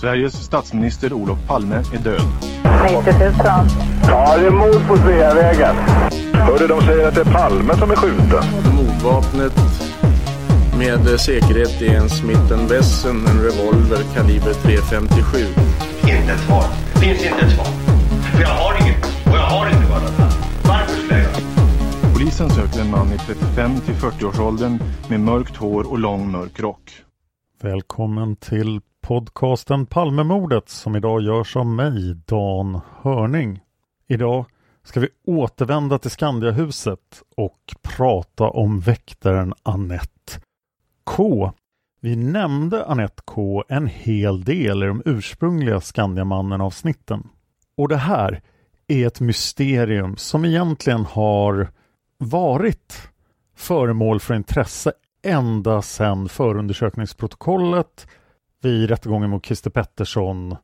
Sveriges statsminister Olof Palme är död. 90 000. Ja, det är mord på Sveavägen. Hörde de säger att det är Palme som är skjuten. Mordvapnet med säkerhet är en Smith Wesson, en revolver kaliber .357. Inte ett svar. Finns inte ett svar. För jag har inget. Och jag har inte varit Varför skulle jag Polisen söker en man i 35 till 40-årsåldern med mörkt hår och lång mörk rock. Välkommen till podcasten Palmemordet som idag görs av mig, Dan Hörning. Idag ska vi återvända till Skandiahuset och prata om väktaren Annette K. Vi nämnde Annette K en hel del i de ursprungliga Skandiamannen-avsnitten. Och det här är ett mysterium som egentligen har varit föremål för intresse ända sedan förundersökningsprotokollet i rättegången mot Christer Pettersson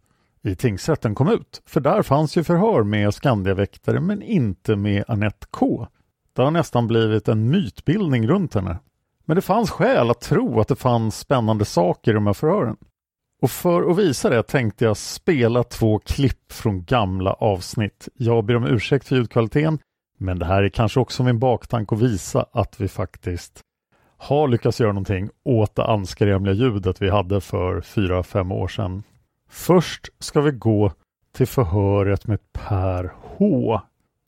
i tingsrätten kom ut. För där fanns ju förhör med Skandiaväktare men inte med Annette K. Det har nästan blivit en mytbildning runt henne. Men det fanns skäl att tro att det fanns spännande saker i de här förhören. Och för att visa det tänkte jag spela två klipp från gamla avsnitt. Jag ber om ursäkt för ljudkvaliteten, men det här är kanske också min baktanke att visa att vi faktiskt har lyckats göra någonting åt det anskrämliga ljudet vi hade för fyra fem år sedan. Först ska vi gå till förhöret med Per H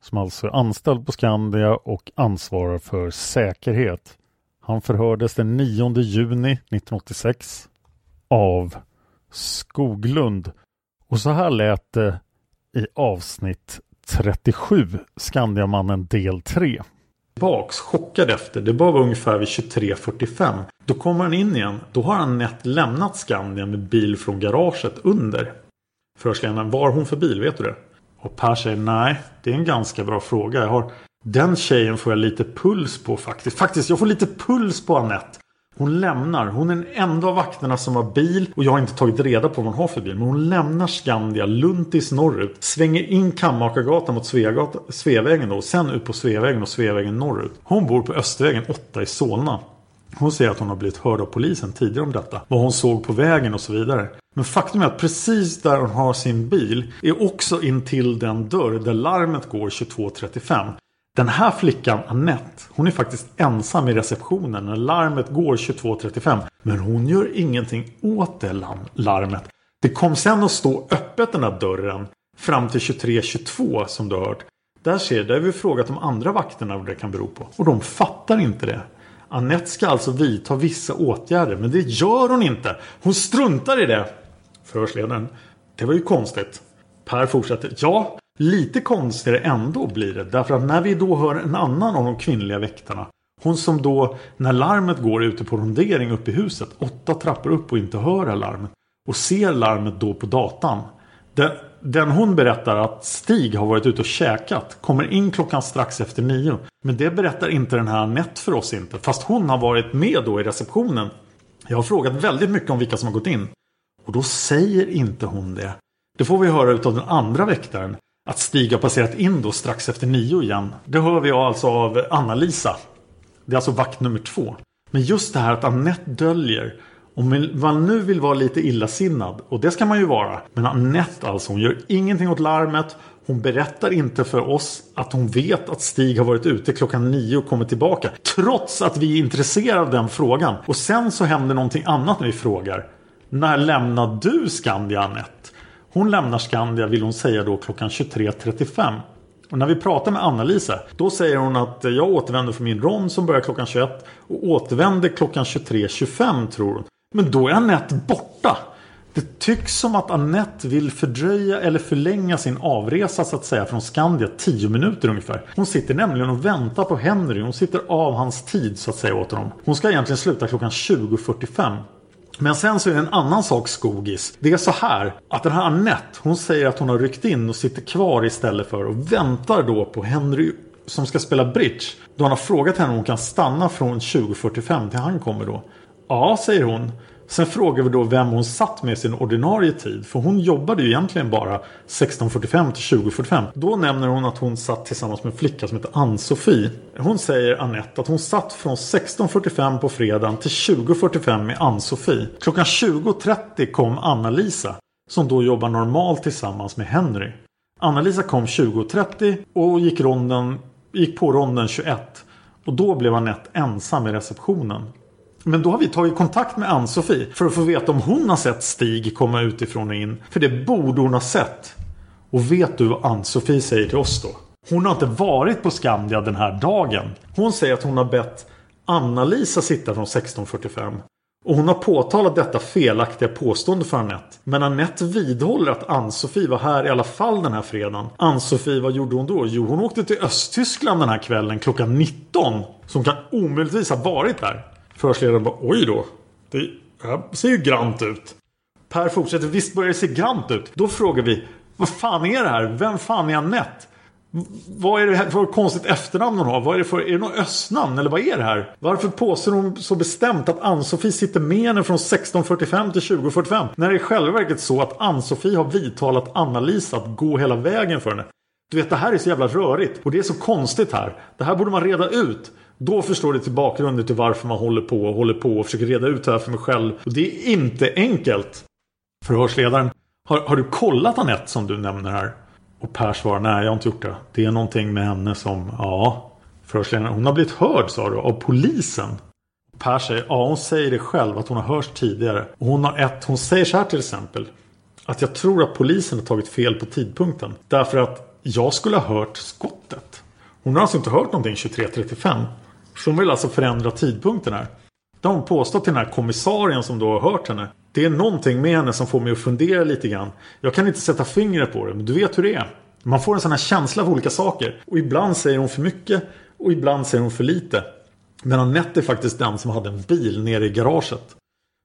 som alltså är anställd på Skandia och ansvarar för säkerhet. Han förhördes den 9 juni 1986 av Skoglund. Och så här lät det i avsnitt 37, Skandiamannen del 3 tillbaks chockad efter, det bara var ungefär vid 23.45. Då kommer han in igen. Då har han nätt lämnat Skandia med bil från garaget under. Förhörsledaren, vad har hon för bil? Vet du det? Och Per säger nej, det är en ganska bra fråga. Jag har, den tjejen får jag lite puls på faktiskt. Faktiskt, jag får lite puls på Annette. Hon lämnar. Hon är den enda av vakterna som har bil och jag har inte tagit reda på vad hon har för bil. Men hon lämnar Skandia Luntis norrut. Svänger in Kammakargatan mot Sveagata, Sveavägen då. Sen ut på Sveavägen och Sveavägen norrut. Hon bor på Östervägen 8 i Solna. Hon säger att hon har blivit hörd av polisen tidigare om detta. Vad hon såg på vägen och så vidare. Men faktum är att precis där hon har sin bil är också in till den dörr där larmet går 22.35. Den här flickan, Annette, hon är faktiskt ensam i receptionen när larmet går 22.35. Men hon gör ingenting åt det larmet. Det kom sen att stå öppet den här dörren fram till 23.22 som du har hört. Där ser du, där har vi frågat de andra vakterna vad det kan bero på. Och de fattar inte det. Annette ska alltså vidta vissa åtgärder, men det gör hon inte. Hon struntar i det. Förhörsledaren. Det var ju konstigt. Per fortsätter. Ja, lite konstigare ändå blir det. Därför att när vi då hör en annan av de kvinnliga väktarna. Hon som då, när larmet går ute på rondering uppe i huset, åtta trappor upp och inte hör alarmet. och ser larmet då på datan. Den, den hon berättar att Stig har varit ute och käkat kommer in klockan strax efter nio. Men det berättar inte den här Anette för oss inte. Fast hon har varit med då i receptionen. Jag har frågat väldigt mycket om vilka som har gått in. Och då säger inte hon det. Det får vi höra utav den andra väktaren. Att Stig har passerat in då strax efter nio igen. Det hör vi alltså av Anna-Lisa. Det är alltså vakt nummer två. Men just det här att Annette döljer. Om man nu vill vara lite illasinnad. Och det ska man ju vara. Men Annette alltså. Hon gör ingenting åt larmet. Hon berättar inte för oss att hon vet att Stig har varit ute klockan nio och kommit tillbaka. Trots att vi är intresserade av den frågan. Och sen så händer någonting annat när vi frågar. När lämnade du Skandia Annette? Hon lämnar Skandia vill hon säga då klockan 23.35. Och när vi pratar med Anna-Lisa då säger hon att jag återvänder från min rond som börjar klockan 21 och återvänder klockan 23.25 tror hon. Men då är Anette borta. Det tycks som att Annette vill fördröja eller förlänga sin avresa så att säga från Skandia 10 minuter ungefär. Hon sitter nämligen och väntar på Henry. Hon sitter av hans tid så att säga åt honom. Hon ska egentligen sluta klockan 20.45. Men sen så är det en annan sak skogis. Det är så här att den här Annette hon säger att hon har ryckt in och sitter kvar istället för och väntar då på Henry som ska spela bridge. Då han har frågat henne om hon kan stanna från 20.45 till han kommer då. Ja, säger hon. Sen frågar vi då vem hon satt med sin ordinarie tid. För hon jobbade ju egentligen bara 16.45 till 20.45. Då nämner hon att hon satt tillsammans med en flicka som heter Ann-Sofie. Hon säger Annette att hon satt från 16.45 på fredagen till 20.45 med Ann-Sofie. Klockan 20.30 kom Anna-Lisa. Som då jobbar normalt tillsammans med Henry. Anna-Lisa kom 20.30 och gick, ronden, gick på ronden 21. Och då blev Annette ensam i receptionen. Men då har vi tagit kontakt med Ann-Sofie för att få veta om hon har sett Stig komma utifrån och in. För det borde hon ha sett. Och vet du vad Ann-Sofie säger till oss då? Hon har inte varit på Skandia den här dagen. Hon säger att hon har bett Anna-Lisa sitta från 16.45. Och hon har påtalat detta felaktiga påstående för Annette. Men Annette vidhåller att Ann-Sofie var här i alla fall den här fredagen. Ann-Sofie, vad gjorde hon då? Jo, hon åkte till Östtyskland den här kvällen klockan 19. Så hon kan omöjligtvis ha varit där. Förhörsledaren bara oj då. Det här ser ju grant ut. Per fortsätter. Visst börjar det se grant ut. Då frågar vi. Vad fan är det här? Vem fan är Anette? Vad är det här för konstigt efternamn hon har? Vad är det för, är det något östnamn eller vad är det här? Varför påstår hon så bestämt att Ann-Sofie sitter med henne från 16.45 till 20.45? När det är i själva verket så att Ann-Sofie har vidtalat Anna-Lisa att gå hela vägen för henne. Du vet det här är så jävla rörigt och det är så konstigt här. Det här borde man reda ut. Då förstår du till bakgrunden till varför man håller på och håller på och försöker reda ut det här för mig själv. Och det är inte enkelt. Förhörsledaren. Har, har du kollat Anette som du nämner här? Och Per svarar nej jag har inte gjort det. Det är någonting med henne som, ja. Förhörsledaren. Hon har blivit hörd sa du av polisen. Per säger, ja hon säger det själv att hon har hörts tidigare. Och hon har ett, hon säger så här till exempel. Att jag tror att polisen har tagit fel på tidpunkten. Därför att jag skulle ha hört skottet. Hon har alltså inte hört någonting 23.35. Så hon vill alltså förändra tidpunkten här. Det har hon påstått till den här kommissarien som då har hört henne. Det är någonting med henne som får mig att fundera lite grann. Jag kan inte sätta fingret på det, men du vet hur det är. Man får en sån här känsla av olika saker. Och ibland säger hon för mycket och ibland säger hon för lite. Men Anette är faktiskt den som hade en bil nere i garaget.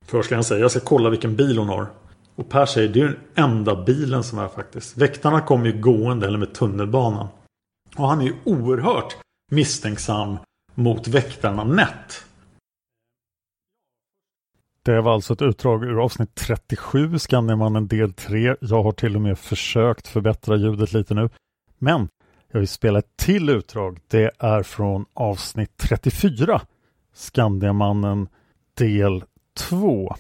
Först ska han säga, jag ska kolla vilken bil hon har. Och Per säger, det är den enda bilen som är faktiskt. Väktarna kommer ju gående eller med tunnelbanan. Och han är ju oerhört misstänksam mot väktarna Nett. Det var alltså ett utdrag ur avsnitt 37, Skandiamannen del 3. Jag har till och med försökt förbättra ljudet lite nu. Men jag vill spela ett till utdrag. Det är från avsnitt 34, Skandiamannen del 2.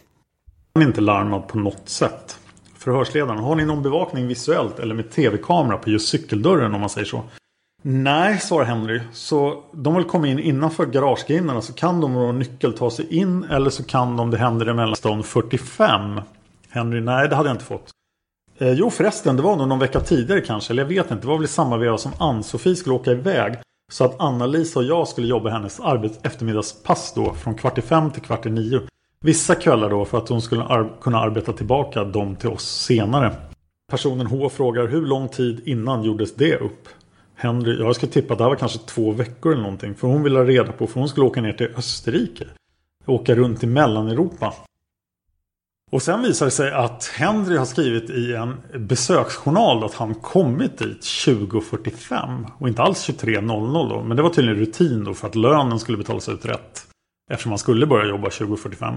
Han är inte larmad på något sätt. Förhörsledaren, har ni någon bevakning visuellt eller med tv-kamera på just cykeldörren om man säger så? Nej, svarar Henry. Så de vill komma in innanför garagegrindarna så kan de med nyckel ta sig in eller så kan de, det händer emellan stånd 45. Henry, nej det hade jag inte fått. Eh, jo förresten, det var nog någon vecka tidigare kanske, eller jag vet inte. Det var väl i samma veva som Ann-Sofie skulle åka iväg. Så att Anna-Lisa och jag skulle jobba hennes arbets eftermiddagspass då från kvart i fem till kvart i nio. Vissa kvällar då för att hon skulle ar kunna arbeta tillbaka dem till oss senare. Personen H frågar hur lång tid innan gjordes det upp? Henry, jag ska tippa att det här var kanske två veckor eller någonting. För hon ville ha reda på, för hon skulle åka ner till Österrike. Åka runt i Mellaneuropa. Och sen visar det sig att Henry har skrivit i en besöksjournal att han kommit dit 2045 och inte alls 23.00 då. Men det var tydligen rutin då för att lönen skulle betalas ut rätt. Eftersom han skulle börja jobba 2045.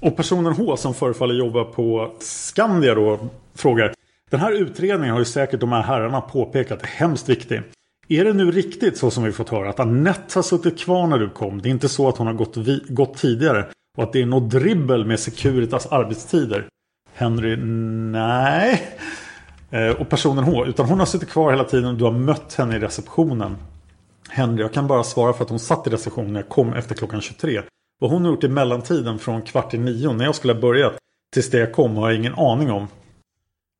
Och personen H som förefaller jobba på Skandia då frågar den här utredningen har ju säkert de här herrarna påpekat är hemskt viktig. Är det nu riktigt så som vi fått höra att Anette har suttit kvar när du kom? Det är inte så att hon har gått, gått tidigare och att det är något dribbel med Securitas arbetstider? Henry, nej. Eh, och personen H, utan hon har suttit kvar hela tiden och du har mött henne i receptionen. Henry, jag kan bara svara för att hon satt i receptionen när jag kom efter klockan 23. Vad hon har gjort i mellantiden från kvart i nio när jag skulle ha börjat tills det jag kom har jag ingen aning om.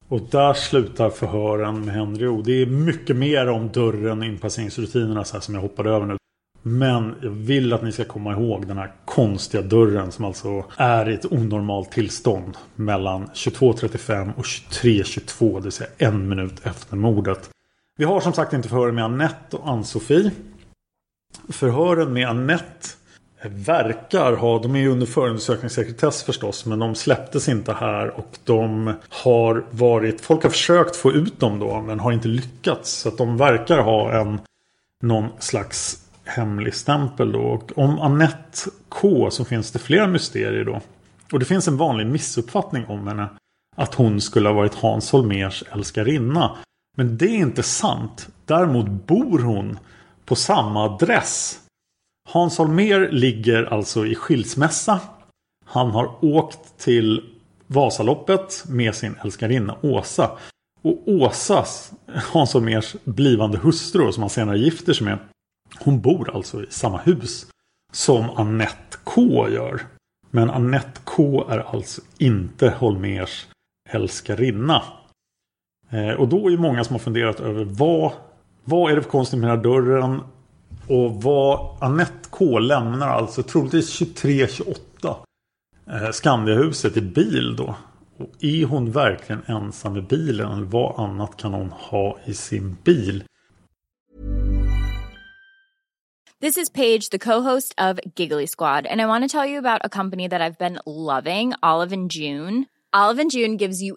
Och där slutar förhören med Henry O. Det är mycket mer om dörren, inpasseringsrutinerna så här som jag hoppade över nu. Men jag vill att ni ska komma ihåg den här konstiga dörren som alltså är i ett onormalt tillstånd mellan 22.35 och 23.22, det vill säga en minut efter mordet. Vi har som sagt inte förhören med Annette och Ann-Sofie. Förhören med Annette verkar ha, de är ju under förundersökningssekretess förstås, men de släpptes inte här och de har varit, folk har försökt få ut dem då, men har inte lyckats. Så att de verkar ha en, någon slags hemlig stämpel då. Och om Annette K så finns det flera mysterier då. Och det finns en vanlig missuppfattning om henne. Att hon skulle ha varit Hans Holmers älskarinna. Men det är inte sant. Däremot bor hon på samma adress Hans Holmér ligger alltså i skilsmässa. Han har åkt till Vasaloppet med sin älskarinna Åsa. Och Åsas, Hans Holmérs blivande hustru som han senare gifter sig med. Hon bor alltså i samma hus som Annette K gör. Men Annette K är alltså inte Holmers älskarinna. Eh, och då är det många som har funderat över vad, vad är det för konstigt med den här dörren? Och vad Annette K lämnar alltså troligtvis 23-28 eh, Skandiahuset i bil då. Och är hon verkligen ensam i bilen? Vad annat kan hon ha i sin bil? This is Paige, the co-host of Giggly Squad. And I want to tell you about a company that I've been loving, Olive and June. Olive and June gives you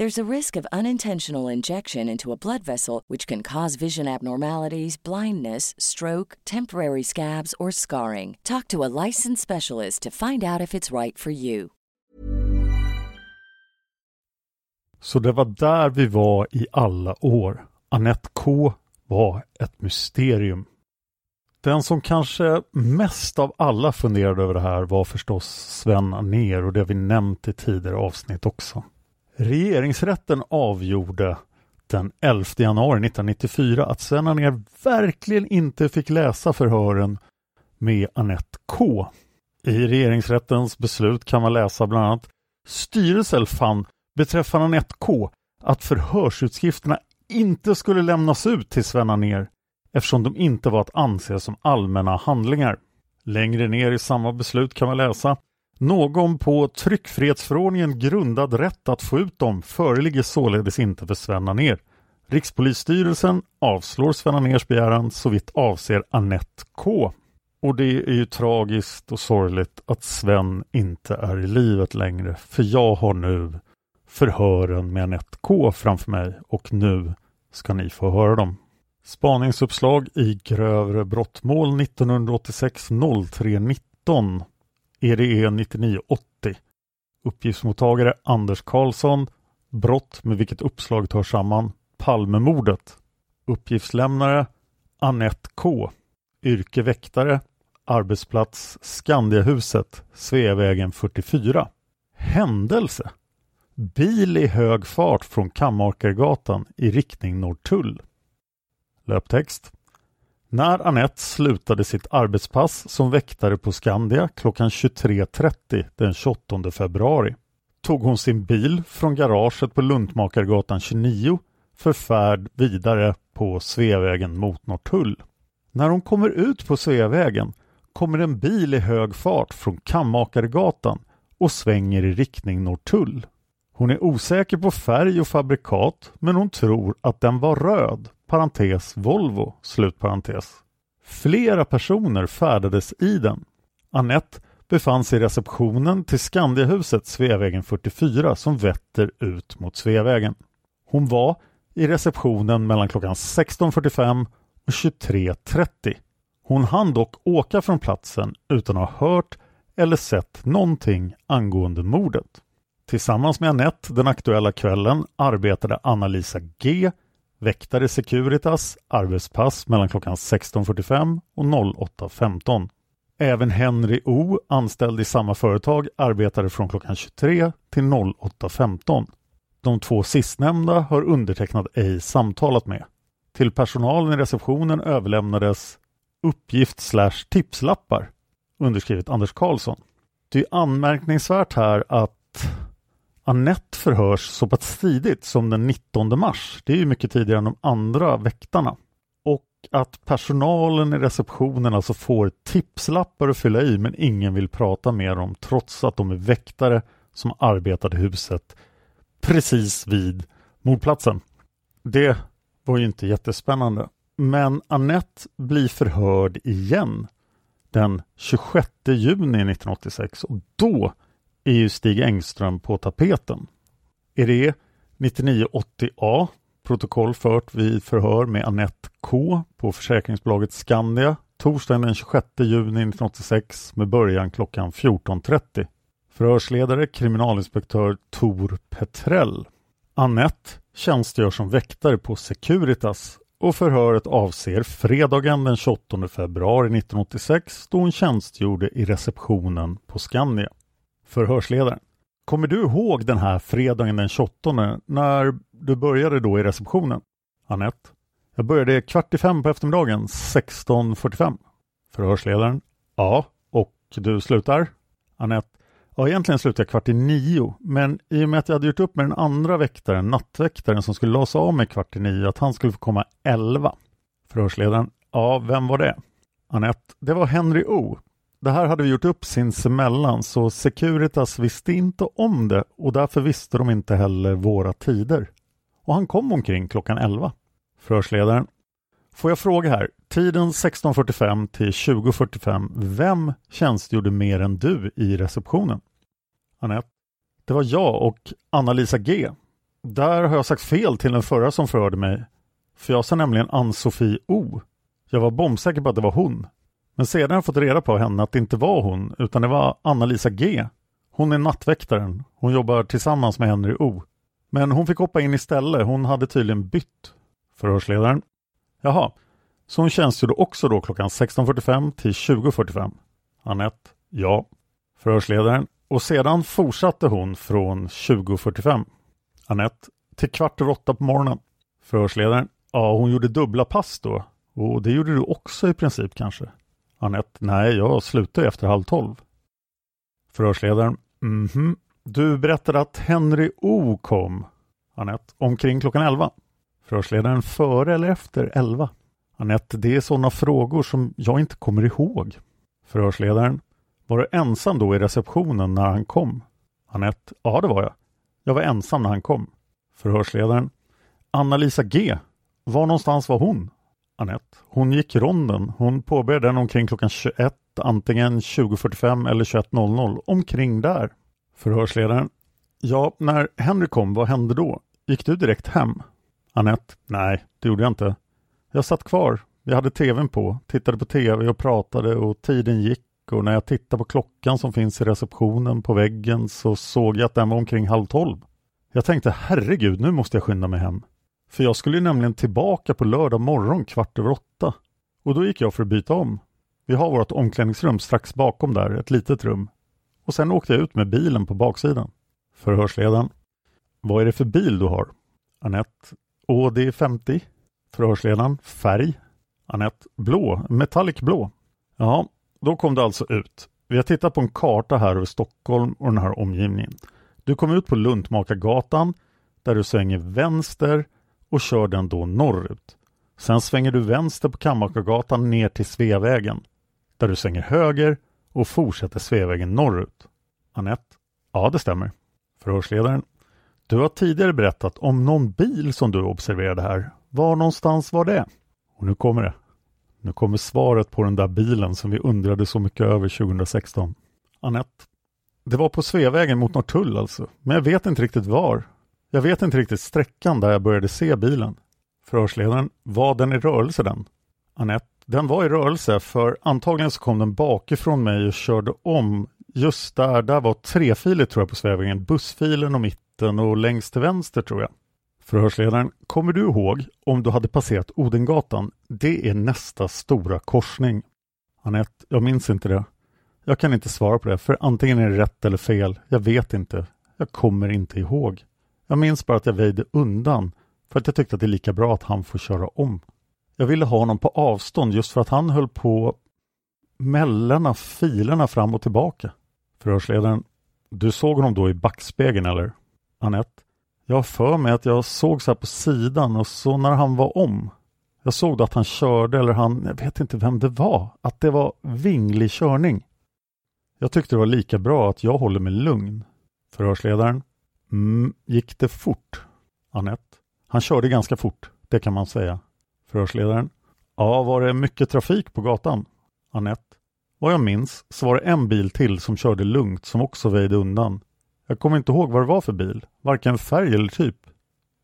There's a risk of unintentional injection into a blood vessel, which can cause vision abnormalities, blindness, stroke, temporary scabs, or scarring. Talk to a licensed specialist to find out if it's right for you. Så det var där vi var i alla år. Annette K var ett mysterium. Den som kanske mest av alla funderade över det här var förstås Sven Anér och det har vi nämnt i tidigare avsnitt också. Regeringsrätten avgjorde den 11 januari 1994 att Sven Anér verkligen inte fick läsa förhören med Annette K. I regeringsrättens beslut kan man läsa bland annat Styrelsen fann beträffande Annette K att förhörsutskrifterna inte skulle lämnas ut till Sven Anér eftersom de inte var att anse som allmänna handlingar. Längre ner i samma beslut kan man läsa någon på tryckfrihetsförordningen grundad rätt att få ut dem föreligger således inte för Sven Anér. Rikspolisstyrelsen avslår Sven Anérs begäran så vitt avser Annette K. Och det är ju tragiskt och sorgligt att Sven inte är i livet längre för jag har nu förhören med Annette K framför mig och nu ska ni få höra dem. Spaningsuppslag i grövre brottmål 1986 03 19 EDE 9980 Uppgiftsmottagare Anders Karlsson Brott med vilket uppslaget hör samman Palmemordet. Uppgiftslämnare Annette K. Yrke väktare Arbetsplats Skandiahuset Sveavägen 44 Händelse. Bil i hög fart från Kammakargatan i riktning Norrtull. Löptext när Annette slutade sitt arbetspass som väktare på Skandia klockan 23.30 den 28 februari tog hon sin bil från garaget på Luntmakargatan 29 för färd vidare på Sveavägen mot Norrtull. När hon kommer ut på Sveavägen kommer en bil i hög fart från Kammakargatan och svänger i riktning Norrtull. Hon är osäker på färg och fabrikat men hon tror att den var röd parentes Volvo, slutparentes. Flera personer färdades i den. Annette befann sig i receptionen till Skandiahuset Sveavägen 44 som vetter ut mot Sveavägen. Hon var i receptionen mellan klockan 16.45 och 23.30. Hon hann dock åka från platsen utan att ha hört eller sett någonting angående mordet. Tillsammans med Annette den aktuella kvällen arbetade Anna-Lisa G Väktare Securitas arbetspass mellan klockan 16.45 och 08.15. Även Henry O, anställd i samma företag, arbetade från klockan 23 till 08.15. De två sistnämnda har undertecknad ej samtalat med. Till personalen i receptionen överlämnades uppgift slash tipslappar underskrivet Anders Karlsson. Det är anmärkningsvärt här att Annette förhörs så pass tidigt som den 19 mars. Det är ju mycket tidigare än de andra väktarna. Och att personalen i receptionen alltså får tipslappar att fylla i men ingen vill prata med dem trots att de är väktare som arbetade i huset precis vid mordplatsen. Det var ju inte jättespännande. Men Annette blir förhörd igen den 26 juni 1986 och då är ju Stig Engström på tapeten. Är det 9980A protokoll fört vid förhör med Annette K på försäkringsbolaget Skandia torsdagen den 26 juni 1986 med början klockan 14.30. Förhörsledare kriminalinspektör Tor Petrell. Annette tjänstgör som väktare på Securitas och förhöret avser fredagen den 28 februari 1986 då hon tjänstgjorde i receptionen på Skandia förhörsledaren. Kommer du ihåg den här fredagen den 28 när du började då i receptionen? Annette. Jag började kvart i fem på eftermiddagen 16.45. Förhörsledaren. Ja, och du slutar? Annette. Ja, egentligen slutade jag kvart i nio, men i och med att jag hade gjort upp med den andra väktaren, nattväktaren som skulle låsa av mig kvart i nio, att han skulle få komma elva. Förhörsledaren. Ja, vem var det? Annette. Det var Henry O. Det här hade vi gjort upp sinsemellan så Securitas visste inte om det och därför visste de inte heller våra tider. Och han kom omkring klockan 11. Förhörsledaren. Får jag fråga här, tiden 16.45 till 20.45, vem tjänstgjorde mer än du i receptionen? Anette. Det var jag och Anna-Lisa G. Där har jag sagt fel till den förra som förhörde mig. För jag sa nämligen Ann-Sofie O. Jag var bombsäker på att det var hon. Men sedan har jag fått reda på henne att det inte var hon, utan det var Anna-Lisa G. Hon är nattväktaren. Hon jobbar tillsammans med Henry O. Men hon fick hoppa in istället. Hon hade tydligen bytt. Förhörsledaren. Jaha, så hon tjänstgjorde också då klockan 16.45 till 20.45? Annette. Ja. Förhörsledaren. Och sedan fortsatte hon från 20.45? Anette. Till kvart över åtta på morgonen. Förhörsledaren. Ja, hon gjorde dubbla pass då. Och det gjorde du också i princip kanske? Anette. Nej, jag slutade efter halv tolv. Förhörsledaren. Mhm. Du berättade att Henry O kom. Anette. Omkring klockan elva. Förhörsledaren. Före eller efter elva? Anette. Det är sådana frågor som jag inte kommer ihåg. Förhörsledaren. Var du ensam då i receptionen när han kom? Anette. Ja, det var jag. Jag var ensam när han kom. Förhörsledaren. Anna-Lisa G. Var någonstans var hon? Anette. Hon gick ronden. Hon påbörjade den omkring klockan 21, antingen 20.45 eller 21.00. Omkring där. Förhörsledaren. Ja, när Henry kom, vad hände då? Gick du direkt hem? Anette. Nej, det gjorde jag inte. Jag satt kvar. Jag hade tvn på, tittade på tv och pratade och tiden gick och när jag tittade på klockan som finns i receptionen på väggen så såg jag att den var omkring halv tolv. Jag tänkte herregud, nu måste jag skynda mig hem. För jag skulle ju nämligen tillbaka på lördag morgon kvart över åtta. Och då gick jag för att byta om. Vi har vårt omklädningsrum strax bakom där, ett litet rum. Och sen åkte jag ut med bilen på baksidan. Förhörsledaren. Vad är det för bil du har? Annette. Audi 50. Förhörsledaren. Färg. Annette. Blå. Metallic blå. Ja, då kom det alltså ut. Vi har tittat på en karta här över Stockholm och den här omgivningen. Du kom ut på Luntmakargatan där du svänger vänster och kör den då norrut. Sen svänger du vänster på Kammakargatan ner till Sveavägen där du svänger höger och fortsätter Sveavägen norrut. Annette? Ja, det stämmer. Förhörsledaren? Du har tidigare berättat om någon bil som du observerade här. Var någonstans var det? Och nu kommer det. Nu kommer svaret på den där bilen som vi undrade så mycket över 2016. Annette. Det var på Sveavägen mot Norrtull alltså. Men jag vet inte riktigt var. Jag vet inte riktigt sträckan där jag började se bilen. Förhörsledaren. Var den i rörelse den? Annette. Den var i rörelse för antagligen så kom den bakifrån mig och körde om. Just där, där var trefiligt tror jag på svävingen, Bussfilen och mitten och längst till vänster tror jag. Förhörsledaren, kommer du ihåg om du hade passerat Odengatan? Det är nästa stora korsning. Anette, jag minns inte det. Jag kan inte svara på det, för antingen är det rätt eller fel. Jag vet inte. Jag kommer inte ihåg. Jag minns bara att jag väjde undan för att jag tyckte att det är lika bra att han får köra om. Jag ville ha honom på avstånd just för att han höll på mellan filerna fram och tillbaka. Förhörsledaren, du såg honom då i backspegeln eller? Anette, jag har för mig att jag såg så här på sidan och så när han var om. Jag såg då att han körde eller han, jag vet inte vem det var, att det var vinglig körning. Jag tyckte det var lika bra att jag håller mig lugn. Förhörsledaren. Mm, gick det fort? Annette. Han körde ganska fort, det kan man säga. Förhörsledaren. Ja, var det mycket trafik på gatan? Annette. Vad jag minns så var det en bil till som körde lugnt som också väjde undan. Jag kommer inte ihåg vad det var för bil, varken färg eller typ.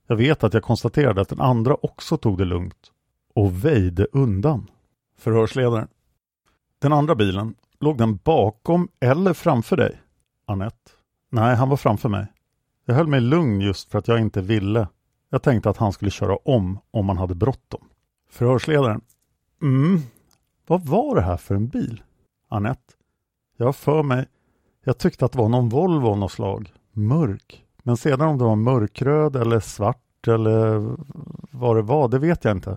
Jag vet att jag konstaterade att den andra också tog det lugnt och väjde undan. Förhörsledaren. Den andra bilen, låg den bakom eller framför dig? Annette. Nej, han var framför mig. Jag höll mig lugn just för att jag inte ville. Jag tänkte att han skulle köra om om han hade bråttom. Förhörsledaren. Mm, vad var det här för en bil? Annette. Jag har för mig jag tyckte att det var någon Volvo av något slag. Mörk. Men sedan om det var mörkröd eller svart eller vad det var, det vet jag inte.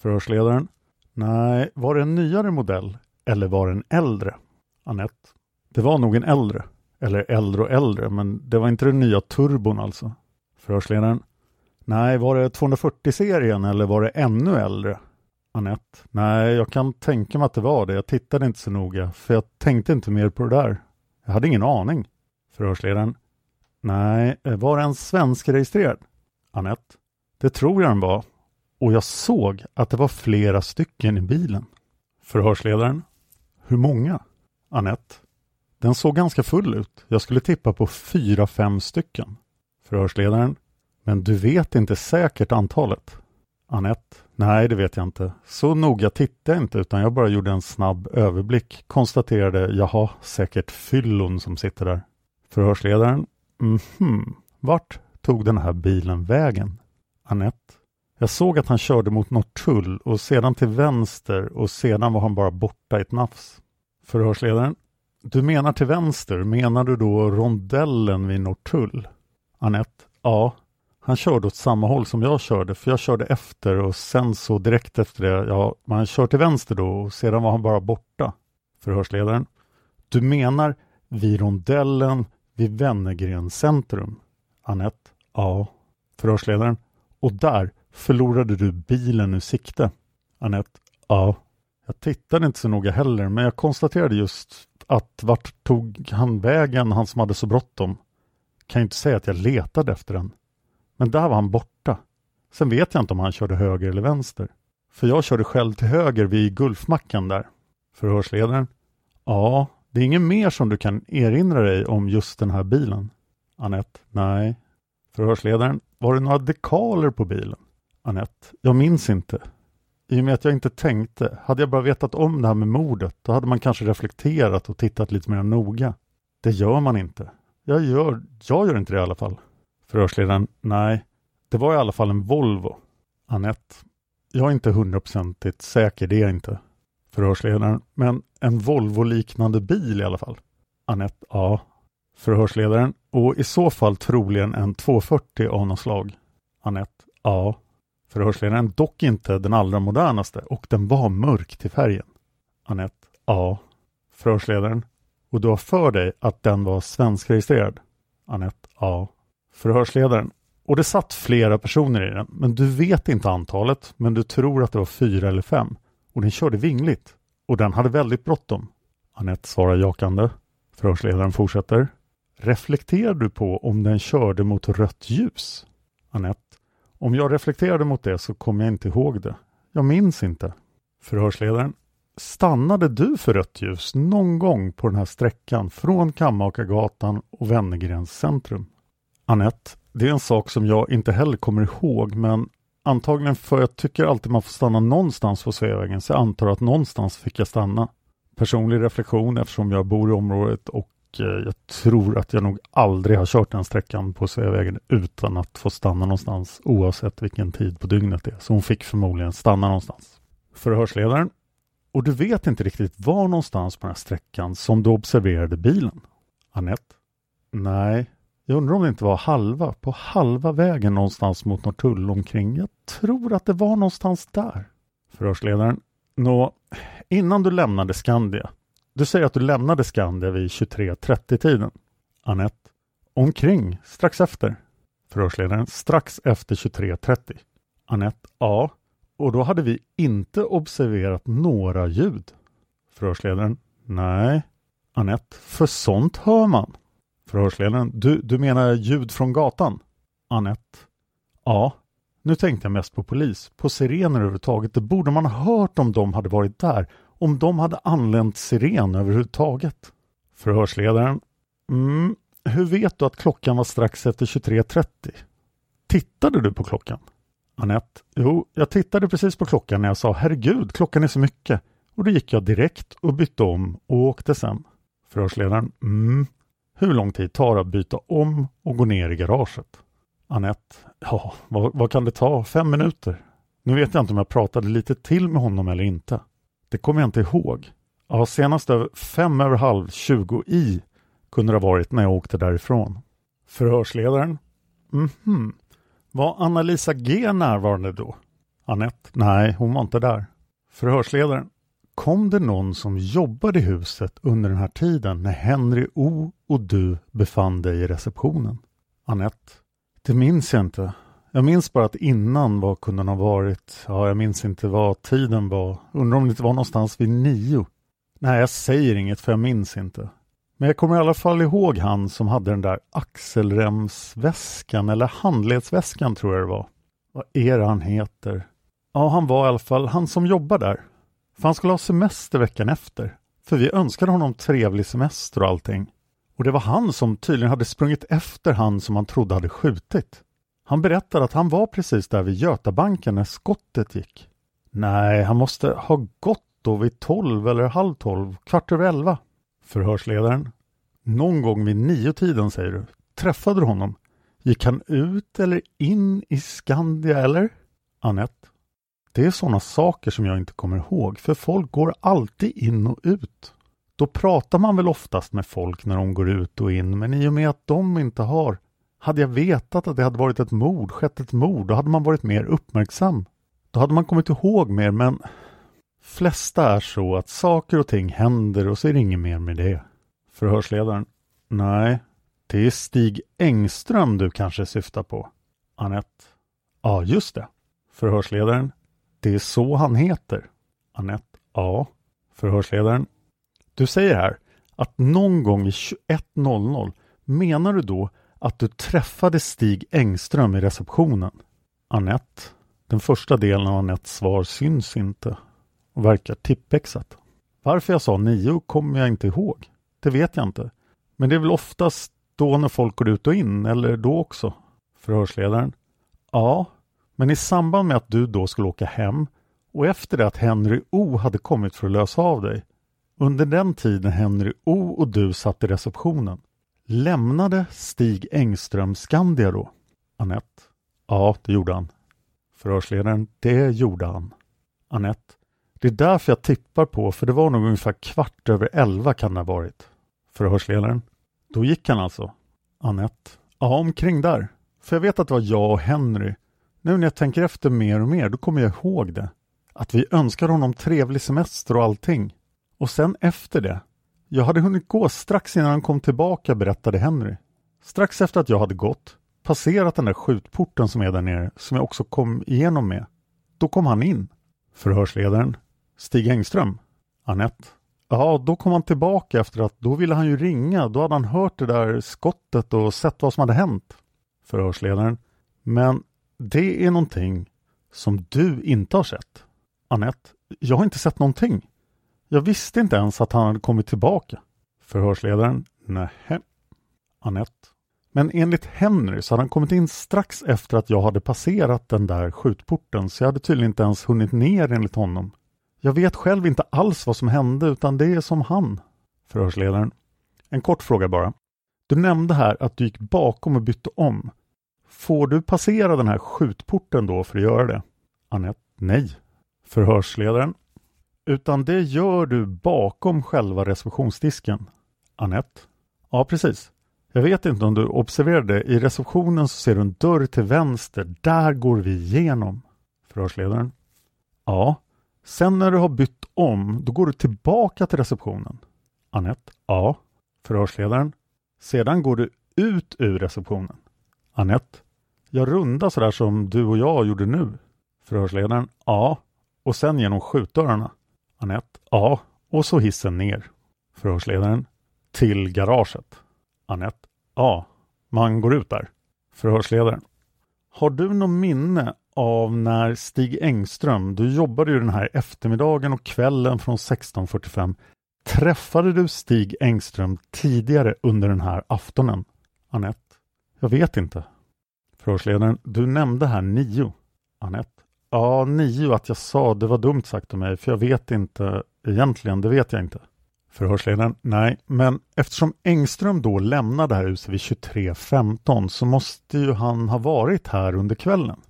Förhörsledaren. Nej, var det en nyare modell eller var det en äldre? Annette. Det var nog en äldre. Eller äldre och äldre, men det var inte den nya turbon alltså. Förhörsledaren. Nej, var det 240-serien eller var det ännu äldre? Annette. Nej, jag kan tänka mig att det var det. Jag tittade inte så noga, för jag tänkte inte mer på det där. Jag hade ingen aning. Förhörsledaren. Nej, var den svenskregistrerad? Annette. Det tror jag den var. Och jag såg att det var flera stycken i bilen. Förhörsledaren. Hur många? Annette. Den såg ganska full ut. Jag skulle tippa på fyra, fem stycken. Förhörsledaren. Men du vet inte säkert antalet? Annette. Nej, det vet jag inte. Så noga tittade jag inte utan jag bara gjorde en snabb överblick. Konstaterade, jaha, säkert fyllon som sitter där. Förhörsledaren, mhm, vart tog den här bilen vägen? Annette, jag såg att han körde mot Norrtull och sedan till vänster och sedan var han bara borta i ett nafs. Förhörsledaren, du menar till vänster, menar du då rondellen vid Norrtull? Annette, ja, Han körde åt samma håll som jag körde, för jag körde efter och sen så direkt efter det, ja, man kör till vänster då och sedan var han bara borta. Förhörsledaren. Du menar vid rondellen vid Wennergren centrum? Annette. Ja. Förhörsledaren. Och där förlorade du bilen ur sikte? Annette. Ja. Jag tittade inte så noga heller, men jag konstaterade just att vart tog han vägen, han som hade så bråttom? Kan ju inte säga att jag letade efter den. Men där var han borta. Sen vet jag inte om han körde höger eller vänster. För jag körde själv till höger vid Gulfmackan där. Förhörsledaren. Ja, det är inget mer som du kan erinra dig om just den här bilen? Annette. Nej. Förhörsledaren. Var det några dekaler på bilen? Annette. Jag minns inte. I och med att jag inte tänkte. Hade jag bara vetat om det här med mordet, då hade man kanske reflekterat och tittat lite mer noga. Det gör man inte. Jag gör, jag gör inte det i alla fall. Förhörsledaren. Nej, det var i alla fall en Volvo. Annette. Jag är inte hundraprocentigt säker, det är jag inte. Förhörsledaren. Men en Volvo-liknande bil i alla fall. Annette. Ja. Förhörsledaren. Och i så fall troligen en 240 av något slag. Annette. Ja. Förhörsledaren. Dock inte den allra modernaste och den var mörk till färgen. Annette. Ja. Förhörsledaren. Och du har för dig att den var svenskregistrerad? Annette. Ja. Förhörsledaren. Och det satt flera personer i den, men du vet inte antalet, men du tror att det var fyra eller fem. Och den körde vingligt. Och den hade väldigt bråttom. Annette svarar jakande. Förhörsledaren fortsätter. Reflekterar du på om den körde mot rött ljus? Annette. Om jag reflekterade mot det så kommer jag inte ihåg det. Jag minns inte. Förhörsledaren. Stannade du för rött ljus någon gång på den här sträckan från Kammakargatan och Wennergrens centrum? Annette, det är en sak som jag inte heller kommer ihåg men antagligen för jag tycker alltid man får stanna någonstans på Sveavägen så jag antar att någonstans fick jag stanna. Personlig reflektion eftersom jag bor i området och Eh, jag tror att jag nog aldrig har kört den sträckan på Sveavägen utan att få stanna någonstans oavsett vilken tid på dygnet det är. Så hon fick förmodligen stanna någonstans. Förhörsledaren. Och du vet inte riktigt var någonstans på den här sträckan som du observerade bilen? Annette. Nej, jag undrar om det inte var halva, på halva vägen någonstans mot Norrtull omkring. Jag tror att det var någonstans där. Förhörsledaren. Nå, innan du lämnade Skandia. Du säger att du lämnade Skandia vid 23.30-tiden. Annette. Omkring, strax efter. Förhörsledaren. Strax efter 23.30. Annette. Ja, och då hade vi inte observerat några ljud. Förhörsledaren. Nej. Annette. För sånt hör man. Förhörsledaren. Du, du menar ljud från gatan? Annette. Ja. Nu tänkte jag mest på polis. På sirener överhuvudtaget. Det borde man ha hört om de hade varit där. Om de hade anlänt siren överhuvudtaget. Förhörsledaren. Mm, hur vet du att klockan var strax efter 23.30? Tittade du på klockan? Annette. Jo, jag tittade precis på klockan när jag sa herregud, klockan är så mycket. Och då gick jag direkt och bytte om och åkte sen. Förhörsledaren. Mm, hur lång tid tar det att byta om och gå ner i garaget? Annette, ja, vad, vad, kan det ta? Fem minuter? Nu vet jag inte om jag pratade lite till med honom eller inte. Det kommer jag inte ihåg. Ja, senast över fem över halv tjugo i kunde det ha varit när jag åkte därifrån. Förhörsledaren? Mhm. Mm var Anna-Lisa G närvarande då? Annette? Nej, hon var inte där. Förhörsledaren? Kom det någon som jobbade i huset under den här tiden när Henry O och du befann dig i receptionen? Annette. Det minns jag inte. Jag minns bara att innan vad kunde ha varit? Ja, jag minns inte vad tiden var. Undrar om det inte var någonstans vid nio. Nej, jag säger inget för jag minns inte. Men jag kommer i alla fall ihåg han som hade den där axelremsväskan eller handledsväskan tror jag det var. Vad är det han heter? Ja, han var i alla fall han som jobbar där. För han skulle ha semester veckan efter. För vi önskade honom trevlig semester och allting. Och det var han som tydligen hade sprungit efter han som han trodde hade skjutit. Han berättar att han var precis där vid Götabanken när skottet gick. Nej, han måste ha gått då vid tolv eller halv tolv, kvart över elva. Förhörsledaren. Någon gång vid nio tiden säger du. Träffade du honom? Gick han ut eller in i Skandia eller? Annette. Det är sådana saker som jag inte kommer ihåg, för folk går alltid in och ut. Då pratar man väl oftast med folk när de går ut och in, men i och med att de inte har hade jag vetat att det hade varit ett mord, skett ett mord, då hade man varit mer uppmärksam. Då hade man kommit ihåg mer, men flesta är så att saker och ting händer och så är det inget mer med det. Förhörsledaren. Nej, det är Stig Engström du kanske syftar på. Annette. Ja, just det. Förhörsledaren. Det är så han heter. Annette. Ja. Förhörsledaren. Du säger här att någon gång i 21.00 menar du då att du träffade Stig Engström i receptionen? Annette. Den första delen av Anettes svar syns inte och verkar tippexat. Varför jag sa nio kommer jag inte ihåg. Det vet jag inte. Men det är väl oftast då när folk går ut och in, eller då också? Förhörsledaren. Ja, men i samband med att du då skulle åka hem och efter det att Henry O hade kommit för att lösa av dig. Under den tiden Henry O och du satt i receptionen. Lämnade Stig Engström Skandia då? Annette. Ja, det gjorde han. Förhörsledaren. Det gjorde han. Annette. Det är därför jag tippar på, för det var nog ungefär kvart över elva kan det ha varit. Förhörsledaren. Då gick han alltså? Annette. Ja, omkring där. För jag vet att det var jag och Henry. Nu när jag tänker efter mer och mer, då kommer jag ihåg det. Att vi önskade honom trevlig semester och allting. Och sen efter det. Jag hade hunnit gå strax innan han kom tillbaka, berättade Henry. Strax efter att jag hade gått, passerat den där skjutporten som är där nere, som jag också kom igenom med. Då kom han in. Förhörsledaren. Stig Engström. Annette. Ja, då kom han tillbaka efter att då ville han ju ringa. Då hade han hört det där skottet och sett vad som hade hänt. Förhörsledaren. Men det är någonting som du inte har sett. Annette. Jag har inte sett någonting. Jag visste inte ens att han hade kommit tillbaka. Förhörsledaren. Nähä. Annette. Men enligt Henry så hade han kommit in strax efter att jag hade passerat den där skjutporten så jag hade tydligen inte ens hunnit ner enligt honom. Jag vet själv inte alls vad som hände utan det är som han. Förhörsledaren. En kort fråga bara. Du nämnde här att du gick bakom och bytte om. Får du passera den här skjutporten då för att göra det? Annette. Nej. Förhörsledaren. Utan det gör du bakom själva receptionsdisken. Annette. Ja, precis. Jag vet inte om du observerade, i receptionen så ser du en dörr till vänster. Där går vi igenom. Förhörsledaren. Ja. Sen när du har bytt om, då går du tillbaka till receptionen. Annette. Ja. Förhörsledaren. Sedan går du ut ur receptionen. Annette. Jag rundar sådär som du och jag gjorde nu. Förhörsledaren. Ja. Och sen genom skjutdörrarna. Annette. Ja. Och så hissen ner. Förhörsledaren. Till garaget. Annette. Ja, man går ut där. Förhörsledaren. Har du något minne av när Stig Engström, du jobbade ju den här eftermiddagen och kvällen från 16.45. Träffade du Stig Engström tidigare under den här aftonen? Annette. Jag vet inte. Förhörsledaren. Du nämnde här nio. Annette. Ja, nio att jag sa, det var dumt sagt av mig, för jag vet inte egentligen, det vet jag inte. Förhörsledaren, nej, men eftersom Engström då lämnade det här huset vid 23.15 så måste ju han ha varit här under kvällen.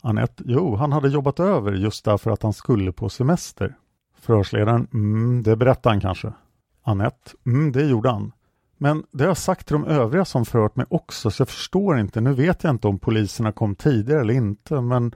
Anette, jo, han hade jobbat över just därför att han skulle på semester. Förhörsledaren, mm, det berättade han kanske. Anette, mm, det gjorde han. Men det har jag sagt till de övriga som förhört mig också, så jag förstår inte. Nu vet jag inte om poliserna kom tidigare eller inte, men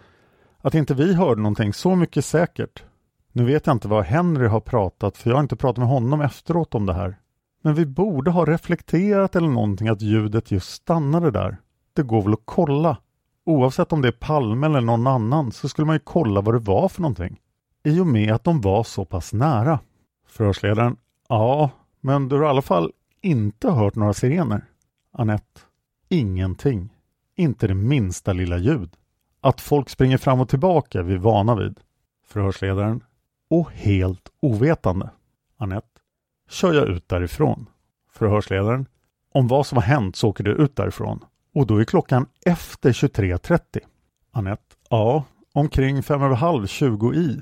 att inte vi hörde någonting, så mycket säkert. Nu vet jag inte vad Henry har pratat, för jag har inte pratat med honom efteråt om det här. Men vi borde ha reflekterat eller någonting att ljudet just stannade där. Det går väl att kolla. Oavsett om det är Palme eller någon annan så skulle man ju kolla vad det var för någonting. I och med att de var så pass nära. Förhörsledaren. Ja, men du har i alla fall inte hört några sirener. Annette. Ingenting. Inte det minsta lilla ljud. Att folk springer fram och tillbaka är vi vana vid. Förhörsledaren och helt ovetande. Annette. Kör jag ut därifrån? Förhörsledaren. Om vad som har hänt så åker du ut därifrån. Och då är klockan efter 23.30. Annette. Ja, omkring fem över halv, 20 i.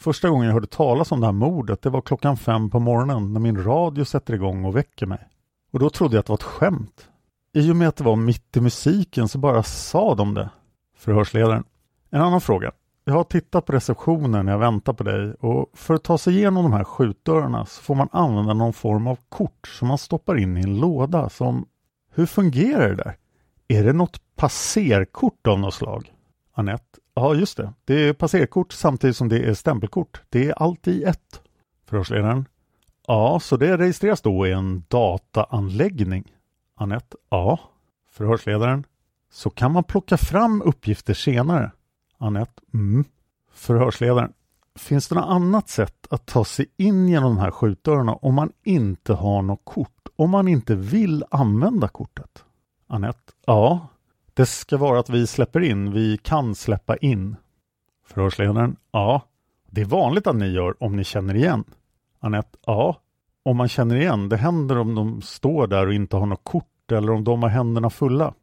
Första gången jag hörde talas om det här mordet, det var klockan fem på morgonen när min radio sätter igång och väcker mig. Och då trodde jag att det var ett skämt. I och med att det var mitt i musiken så bara sa de det. Förhörsledaren. En annan fråga. Jag har tittat på receptionen när jag väntar på dig och för att ta sig igenom de här skjutdörrarna så får man använda någon form av kort som man stoppar in i en låda som... Hur fungerar det där? Är det något passerkort av något slag? Annette. Ja, just det. Det är passerkort samtidigt som det är stämpelkort. Det är allt i ett. Förhörsledaren. Ja, så det registreras då i en dataanläggning? Annette. Ja. Förhörsledaren. Så kan man plocka fram uppgifter senare? Annette. Mm. Förhörsledaren. Finns det något annat sätt att ta sig in genom de här skjutdörrarna om man inte har något kort? Om man inte vill använda kortet? Annette. Ja, det ska vara att vi släpper in. Vi kan släppa in. Förhörsledaren. Ja, det är vanligt att ni gör om ni känner igen. Annette. Ja, om man känner igen. Det händer om de står där och inte har något kort eller om de har händerna fulla.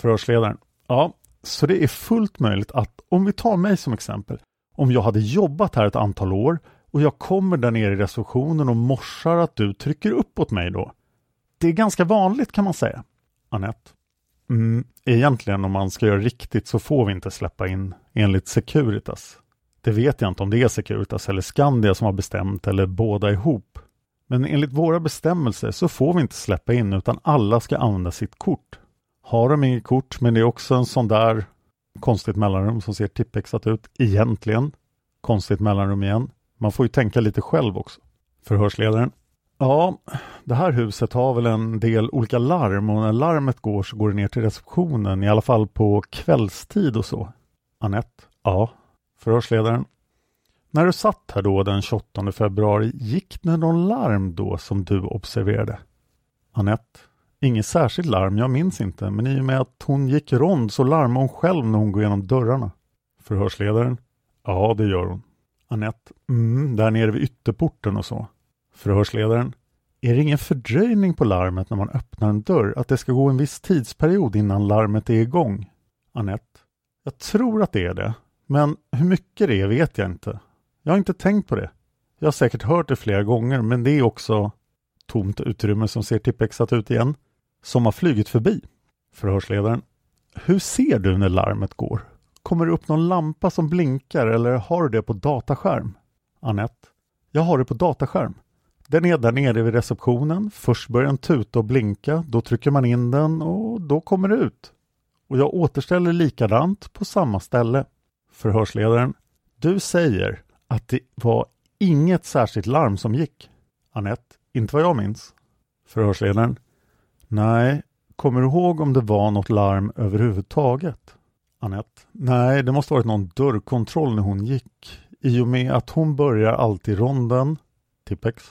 Förhörsledaren. Ja, så det är fullt möjligt att om vi tar mig som exempel. Om jag hade jobbat här ett antal år och jag kommer där nere i receptionen och morsar att du trycker upp åt mig då. Det är ganska vanligt kan man säga. Annette. Mm, egentligen om man ska göra riktigt så får vi inte släppa in enligt Securitas. Det vet jag inte om det är Securitas eller Skandia som har bestämt eller båda ihop. Men enligt våra bestämmelser så får vi inte släppa in utan alla ska använda sitt kort. Har de inget kort, men det är också en sån där konstigt mellanrum som ser tippexat ut egentligen. Konstigt mellanrum igen. Man får ju tänka lite själv också. Förhörsledaren. Ja, det här huset har väl en del olika larm och när larmet går så går det ner till receptionen, i alla fall på kvällstid och så. Annette? Ja. Förhörsledaren? När du satt här då den 28 februari, gick det någon larm då som du observerade? Annette? Inget särskilt larm, jag minns inte, men i och med att hon gick rond så larmade hon själv när hon går igenom dörrarna. Förhörsledaren? Ja, det gör hon. Annette? Mm, där nere vid ytterporten och så. Förhörsledaren. Är det ingen fördröjning på larmet när man öppnar en dörr? Att det ska gå en viss tidsperiod innan larmet är igång? Annette. Jag tror att det är det. Men hur mycket det är vet jag inte. Jag har inte tänkt på det. Jag har säkert hört det flera gånger men det är också tomt utrymme som ser tippexat ut igen. Som har flugit förbi. Förhörsledaren. Hur ser du när larmet går? Kommer det upp någon lampa som blinkar eller har du det på dataskärm? Annette. Jag har det på dataskärm. Den är där nere vid receptionen. Först börjar den tuta och blinka. Då trycker man in den och då kommer det ut. Och jag återställer likadant på samma ställe. Förhörsledaren. Du säger att det var inget särskilt larm som gick. Annette. Inte vad jag minns. Förhörsledaren. Nej, kommer du ihåg om det var något larm överhuvudtaget? Annette. Nej, det måste varit någon dörrkontroll när hon gick. I och med att hon börjar alltid ronden. Tippex.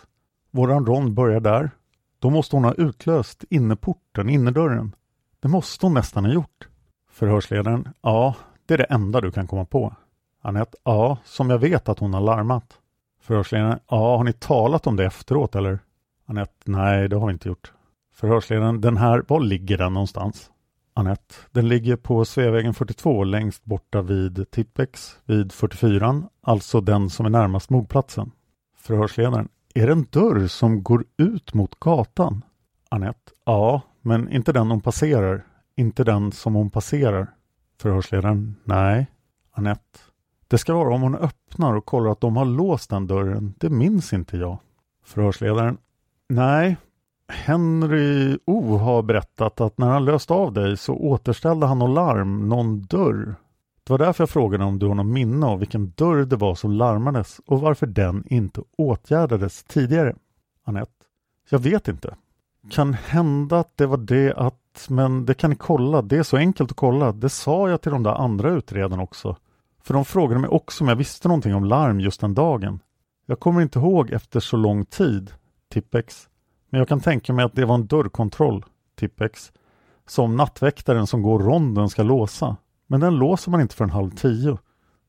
Våran rond börjar där. Då måste hon ha utlöst innerporten, innerdörren. Det måste hon nästan ha gjort. Förhörsledaren. Ja, det är det enda du kan komma på. Anette. Ja, som jag vet att hon har larmat. Förhörsledaren. Ja, har ni talat om det efteråt eller? Anette. Nej, det har vi inte gjort. Förhörsledaren. Den här, var ligger den någonstans? Anette. Den ligger på Sveavägen 42 längst borta vid Tippex vid 44, alltså den som är närmast mordplatsen. Förhörsledaren. Är det en dörr som går ut mot gatan? Annette. Ja, men inte den hon passerar. Inte den som hon passerar. Förhörsledaren. Nej. Annette. Det ska vara om hon öppnar och kollar att de har låst den dörren. Det minns inte jag. Förhörsledaren. Nej. Henry O har berättat att när han löst av dig så återställde han något larm, någon dörr. Det var därför jag frågade om du har något minne av vilken dörr det var som larmades och varför den inte åtgärdades tidigare. Annette. Jag vet inte. Kan hända att det var det att, men det kan ni kolla, det är så enkelt att kolla. Det sa jag till de där andra utredarna också. För de frågade mig också om jag visste någonting om larm just den dagen. Jag kommer inte ihåg efter så lång tid, Tippex. Men jag kan tänka mig att det var en dörrkontroll, Tippex. Som nattväktaren som går ronden ska låsa. Men den låser man inte förrän halv tio.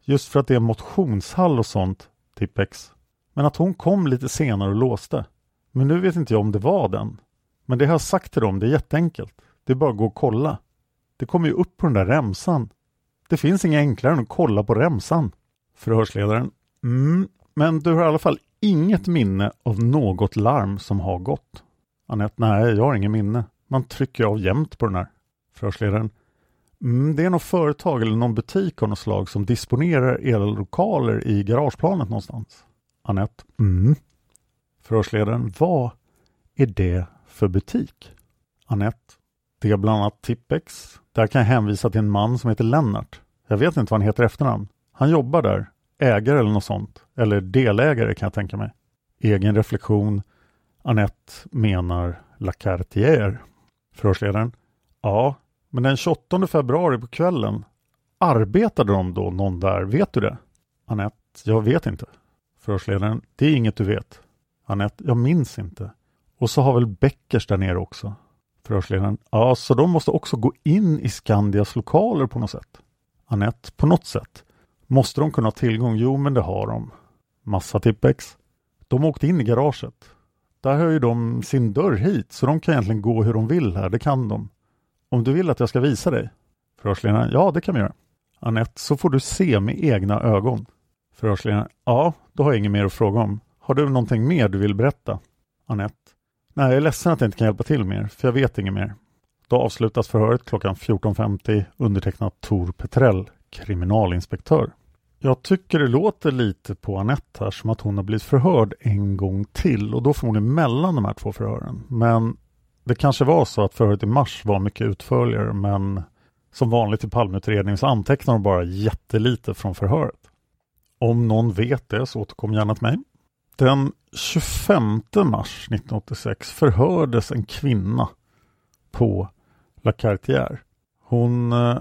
Just för att det är motionshall och sånt, Tippex. Men att hon kom lite senare och låste. Men nu vet inte jag om det var den. Men det har jag sagt till dem, det är jätteenkelt. Det är bara att gå och kolla. Det kommer ju upp på den där remsan. Det finns inget enklare än att kolla på remsan. Förhörsledaren. Mm, men du har i alla fall inget minne av något larm som har gått. Anette. Nej, jag har inget minne. Man trycker av jämt på den här. Förhörsledaren. Mm, det är något företag eller någon butik av något slag som disponerar ellokaler i garageplanet någonstans. Anette. Mm. Förhörsledaren. Vad är det för butik? Anette. Det är bland annat Tippex. Där kan jag hänvisa till en man som heter Lennart. Jag vet inte vad han heter i efternamn. Han jobbar där. Ägare eller något sånt. Eller delägare kan jag tänka mig. Egen reflektion. Anette menar La Cartier. Förhörsledaren. Ja, men den 28 februari på kvällen arbetade de då någon där? Vet du det? Anette. Jag vet inte. Förhörsledaren. Det är inget du vet. Anette. Jag minns inte. Och så har väl Beckers där nere också. Förhörsledaren. Ja, så de måste också gå in i Skandias lokaler på något sätt. Anette. På något sätt. Måste de kunna ha tillgång? Jo, men det har de. Massa Tippex. De åkte in i garaget. Där har ju de sin dörr hit, så de kan egentligen gå hur de vill här. Det kan de. Om du vill att jag ska visa dig? Förhörsledaren. Ja, det kan vi göra. Annette, så får du se med egna ögon. Förhörsledaren. Ja, då har jag inget mer att fråga om. Har du någonting mer du vill berätta? Annette. Nej, jag är ledsen att jag inte kan hjälpa till mer, för jag vet inget mer. Då avslutas förhöret klockan 14.50 undertecknat Tor Petrell, kriminalinspektör. Jag tycker det låter lite på Anette här som att hon har blivit förhörd en gång till och då förmodligen mellan de här två förhören. Men det kanske var så att förhöret i mars var mycket utförligare men som vanligt i Palmeutredningen så antecknar de bara jättelite från förhöret. Om någon vet det så återkom gärna till mig. Den 25 mars 1986 förhördes en kvinna på La Cartier. Hon eh,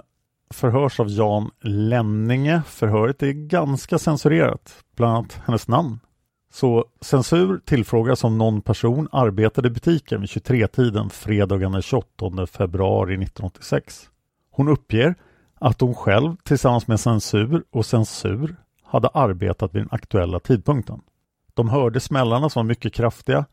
förhörs av Jan Lenninge. Förhöret är ganska censurerat, bland annat hennes namn. Så censur tillfrågas om någon person arbetade i butiken vid 23-tiden fredagen den 28 februari 1986. Hon uppger att hon själv tillsammans med censur och censur hade arbetat vid den aktuella tidpunkten. De hörde smällarna som var mycket kraftiga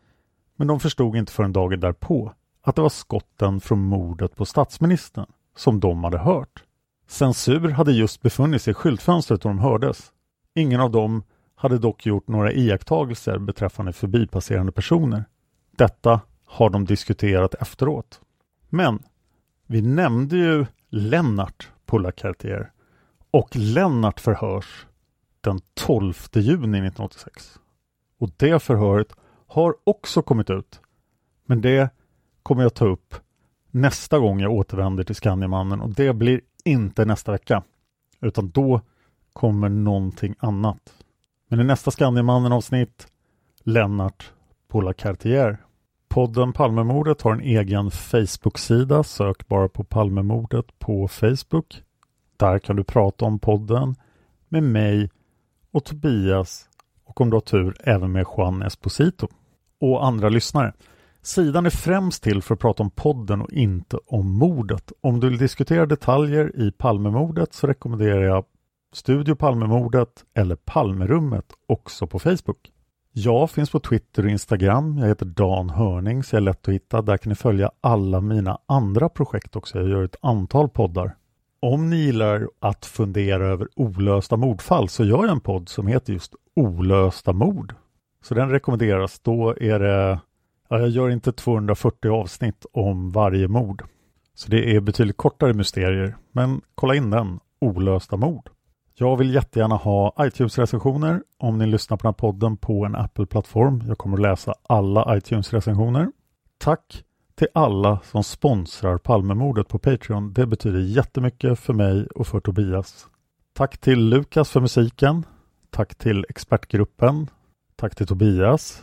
men de förstod inte förrän dagen därpå att det var skotten från mordet på statsministern som de hade hört. Censur hade just befunnit sig i skyltfönstret då de hördes. Ingen av dem hade dock gjort några iakttagelser beträffande förbipasserande personer. Detta har de diskuterat efteråt. Men vi nämnde ju Lennart på och Lennart förhörs den 12 juni 1986. Och det förhöret har också kommit ut. Men det kommer jag ta upp nästa gång jag återvänder till Skandiamannen och det blir inte nästa vecka. Utan då kommer någonting annat. Men i nästa Skandiamannen avsnitt Lennart på La Cartier. Podden Palmemordet har en egen Facebook-sida. Sök bara på Palmemordet på Facebook. Där kan du prata om podden med mig och Tobias och om du har tur även med Juan Esposito och andra lyssnare. Sidan är främst till för att prata om podden och inte om mordet. Om du vill diskutera detaljer i Palmemordet så rekommenderar jag Studio Palmemordet eller Palmerummet också på Facebook. Jag finns på Twitter och Instagram. Jag heter Dan Hörning så jag är lätt att hitta. Där kan ni följa alla mina andra projekt också. Jag gör ett antal poddar. Om ni gillar att fundera över olösta mordfall så gör jag en podd som heter just Olösta mord. Så den rekommenderas. Då är det Ja, jag gör inte 240 avsnitt om varje mord. Så det är betydligt kortare mysterier. Men kolla in den, Olösta mord. Jag vill jättegärna ha iTunes-recensioner om ni lyssnar på den här podden på en Apple-plattform. Jag kommer att läsa alla iTunes-recensioner. Tack till alla som sponsrar Palmemordet på Patreon. Det betyder jättemycket för mig och för Tobias. Tack till Lukas för musiken. Tack till expertgruppen. Tack till Tobias.